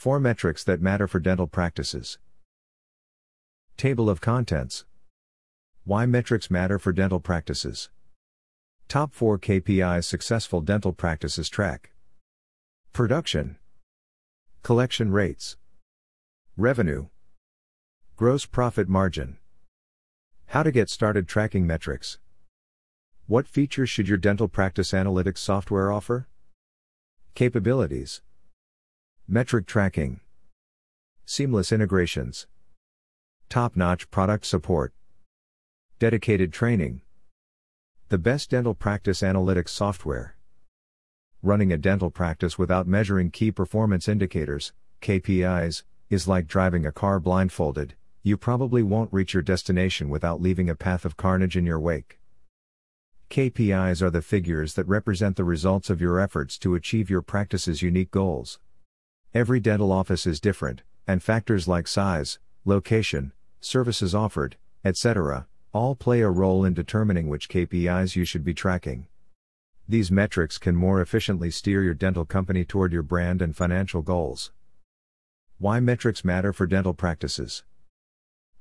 4 metrics that matter for dental practices. Table of contents. Why metrics matter for dental practices. Top 4 KPIs successful dental practices track. Production. Collection rates. Revenue. Gross profit margin. How to get started tracking metrics. What features should your dental practice analytics software offer? Capabilities. Metric tracking. Seamless integrations. Top notch product support. Dedicated training. The best dental practice analytics software. Running a dental practice without measuring key performance indicators, KPIs, is like driving a car blindfolded, you probably won't reach your destination without leaving a path of carnage in your wake. KPIs are the figures that represent the results of your efforts to achieve your practice's unique goals. Every dental office is different, and factors like size, location, services offered, etc., all play a role in determining which KPIs you should be tracking. These metrics can more efficiently steer your dental company toward your brand and financial goals. Why metrics matter for dental practices.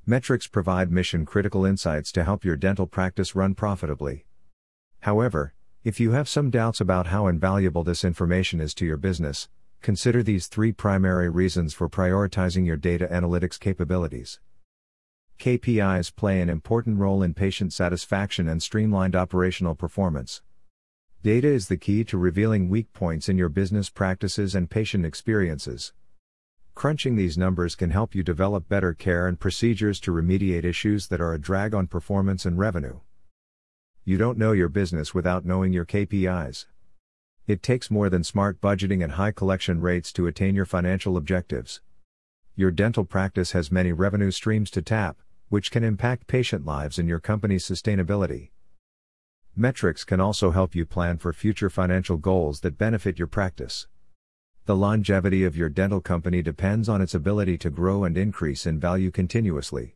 Metrics provide mission critical insights to help your dental practice run profitably. However, if you have some doubts about how invaluable this information is to your business, consider these three primary reasons for prioritizing your data analytics capabilities. KPIs play an important role in patient satisfaction and streamlined operational performance. Data is the key to revealing weak points in your business practices and patient experiences. Crunching these numbers can help you develop better care and procedures to remediate issues that are a drag on performance and revenue. You don't know your business without knowing your KPIs. It takes more than smart budgeting and high collection rates to attain your financial objectives. Your dental practice has many revenue streams to tap, which can impact patient lives and your company's sustainability. Metrics can also help you plan for future financial goals that benefit your practice. The longevity of your dental company depends on its ability to grow and increase in value continuously.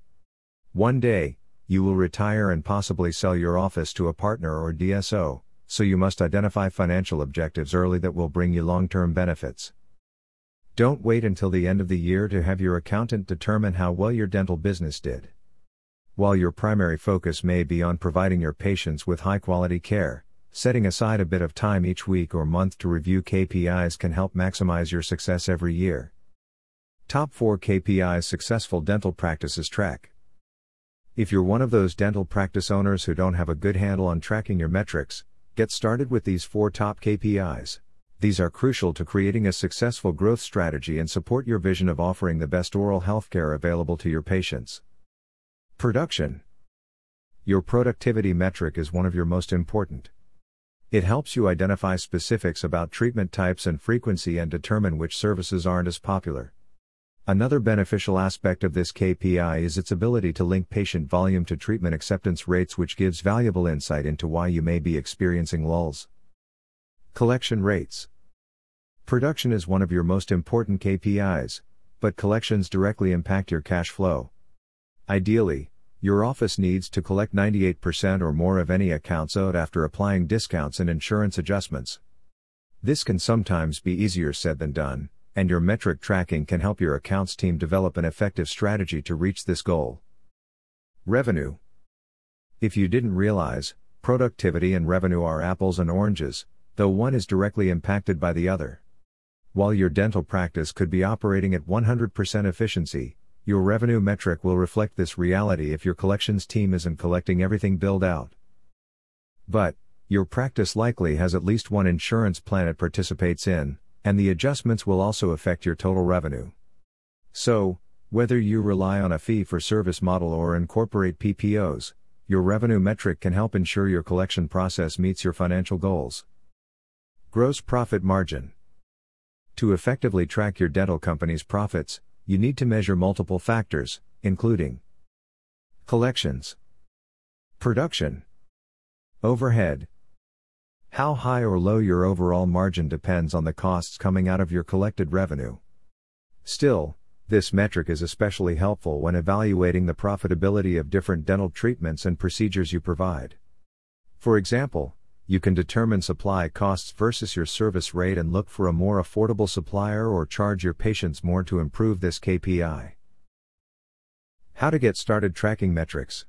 One day, you will retire and possibly sell your office to a partner or DSO, so you must identify financial objectives early that will bring you long term benefits. Don't wait until the end of the year to have your accountant determine how well your dental business did. While your primary focus may be on providing your patients with high quality care, setting aside a bit of time each week or month to review KPIs can help maximize your success every year. Top 4 KPIs Successful Dental Practices Track if you're one of those dental practice owners who don't have a good handle on tracking your metrics, get started with these four top KPIs. These are crucial to creating a successful growth strategy and support your vision of offering the best oral health care available to your patients. Production Your productivity metric is one of your most important. It helps you identify specifics about treatment types and frequency and determine which services aren't as popular. Another beneficial aspect of this KPI is its ability to link patient volume to treatment acceptance rates, which gives valuable insight into why you may be experiencing lulls. Collection rates. Production is one of your most important KPIs, but collections directly impact your cash flow. Ideally, your office needs to collect 98% or more of any accounts owed after applying discounts and insurance adjustments. This can sometimes be easier said than done and your metric tracking can help your accounts team develop an effective strategy to reach this goal. Revenue. If you didn't realize, productivity and revenue are apples and oranges, though one is directly impacted by the other. While your dental practice could be operating at 100% efficiency, your revenue metric will reflect this reality if your collections team isn't collecting everything billed out. But, your practice likely has at least one insurance plan it participates in, and the adjustments will also affect your total revenue. So, whether you rely on a fee for service model or incorporate PPOs, your revenue metric can help ensure your collection process meets your financial goals. Gross profit margin. To effectively track your dental company's profits, you need to measure multiple factors, including collections, production, overhead, how high or low your overall margin depends on the costs coming out of your collected revenue. Still, this metric is especially helpful when evaluating the profitability of different dental treatments and procedures you provide. For example, you can determine supply costs versus your service rate and look for a more affordable supplier or charge your patients more to improve this KPI. How to get started tracking metrics.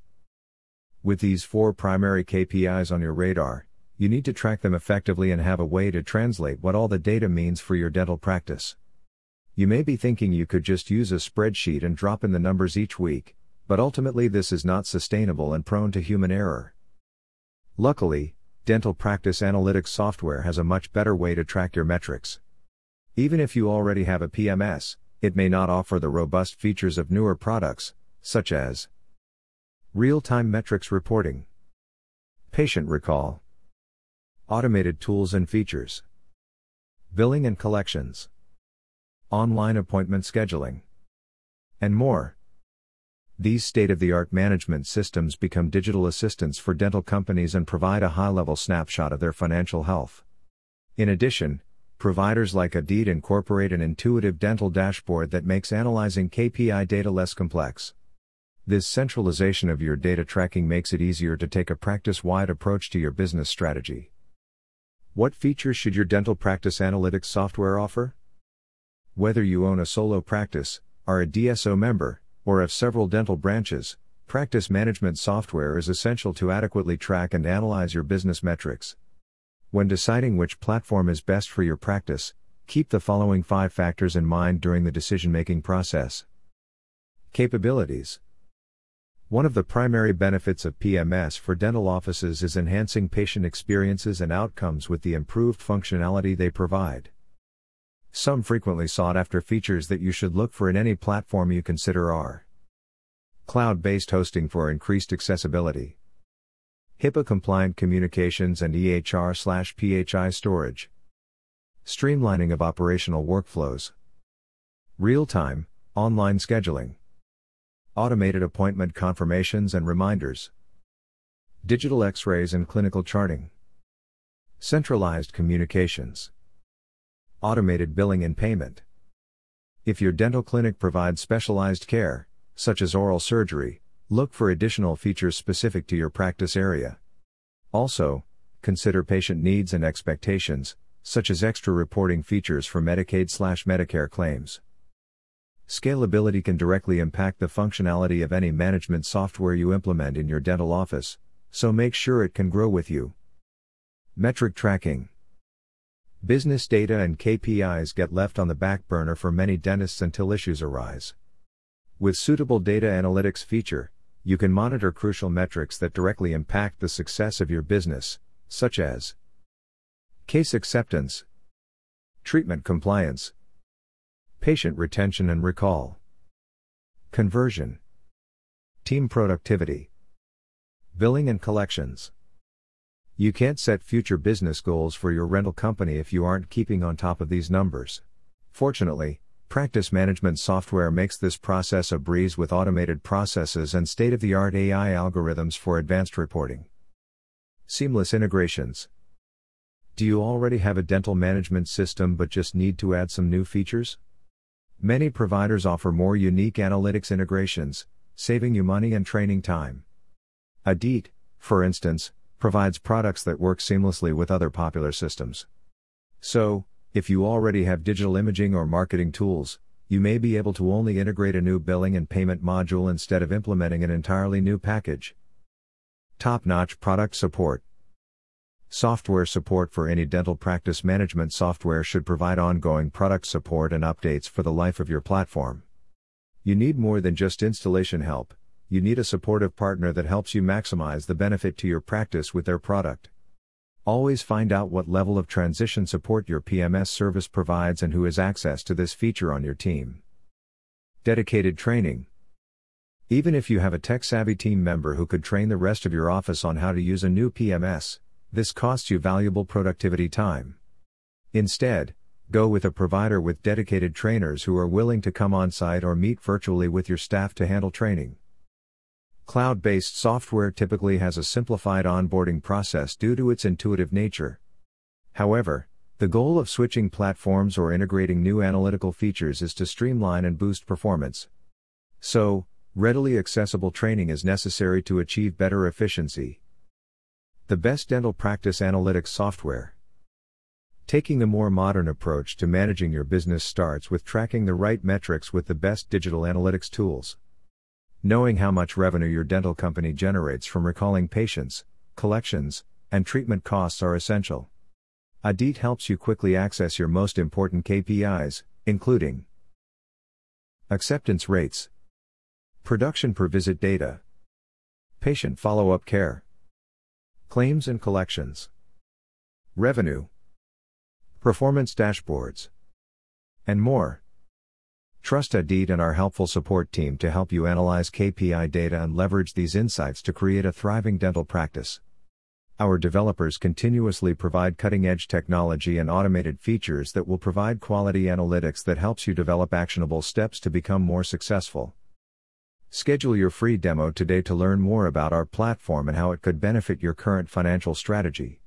With these four primary KPIs on your radar, you need to track them effectively and have a way to translate what all the data means for your dental practice. You may be thinking you could just use a spreadsheet and drop in the numbers each week, but ultimately this is not sustainable and prone to human error. Luckily, dental practice analytics software has a much better way to track your metrics. Even if you already have a PMS, it may not offer the robust features of newer products, such as real time metrics reporting, patient recall, automated tools and features, billing and collections, online appointment scheduling, and more. These state of the art management systems become digital assistants for dental companies and provide a high level snapshot of their financial health. In addition, providers like Adit incorporate an intuitive dental dashboard that makes analyzing KPI data less complex. This centralization of your data tracking makes it easier to take a practice wide approach to your business strategy. What features should your dental practice analytics software offer? Whether you own a solo practice, are a DSO member, or have several dental branches, practice management software is essential to adequately track and analyze your business metrics. When deciding which platform is best for your practice, keep the following five factors in mind during the decision making process. Capabilities One of the primary benefits of PMS for dental offices is enhancing patient experiences and outcomes with the improved functionality they provide. Some frequently sought after features that you should look for in any platform you consider are cloud based hosting for increased accessibility, HIPAA compliant communications and EHR slash PHI storage, streamlining of operational workflows, real time, online scheduling, automated appointment confirmations and reminders, digital x rays and clinical charting, centralized communications. Automated billing and payment. If your dental clinic provides specialized care, such as oral surgery, look for additional features specific to your practice area. Also, consider patient needs and expectations, such as extra reporting features for Medicaid/Medicare claims. Scalability can directly impact the functionality of any management software you implement in your dental office, so make sure it can grow with you. Metric tracking Business data and KPIs get left on the back burner for many dentists until issues arise. With suitable data analytics feature, you can monitor crucial metrics that directly impact the success of your business, such as case acceptance, treatment compliance, patient retention and recall, conversion, team productivity, billing and collections. You can't set future business goals for your rental company if you aren't keeping on top of these numbers. Fortunately, practice management software makes this process a breeze with automated processes and state of the art AI algorithms for advanced reporting. Seamless integrations. Do you already have a dental management system but just need to add some new features? Many providers offer more unique analytics integrations, saving you money and training time. Adit, for instance, provides products that work seamlessly with other popular systems. So, if you already have digital imaging or marketing tools, you may be able to only integrate a new billing and payment module instead of implementing an entirely new package. Top notch product support. Software support for any dental practice management software should provide ongoing product support and updates for the life of your platform. You need more than just installation help, you need a supportive partner that helps you maximize the benefit to your practice with their product. Always find out what level of transition support your PMS service provides and who has access to this feature on your team. Dedicated training. Even if you have a tech savvy team member who could train the rest of your office on how to use a new PMS, this costs you valuable productivity time. Instead, go with a provider with dedicated trainers who are willing to come on site or meet virtually with your staff to handle training. Cloud based software typically has a simplified onboarding process due to its intuitive nature. However, the goal of switching platforms or integrating new analytical features is to streamline and boost performance. So, readily accessible training is necessary to achieve better efficiency. The best dental practice analytics software. Taking the more modern approach to managing your business starts with tracking the right metrics with the best digital analytics tools. Knowing how much revenue your dental company generates from recalling patients, collections, and treatment costs are essential. Adit helps you quickly access your most important KPIs, including acceptance rates, production per visit data, patient follow up care, claims and collections, revenue, performance dashboards, and more. Trust Adit and our helpful support team to help you analyze KPI data and leverage these insights to create a thriving dental practice. Our developers continuously provide cutting edge technology and automated features that will provide quality analytics that helps you develop actionable steps to become more successful. Schedule your free demo today to learn more about our platform and how it could benefit your current financial strategy.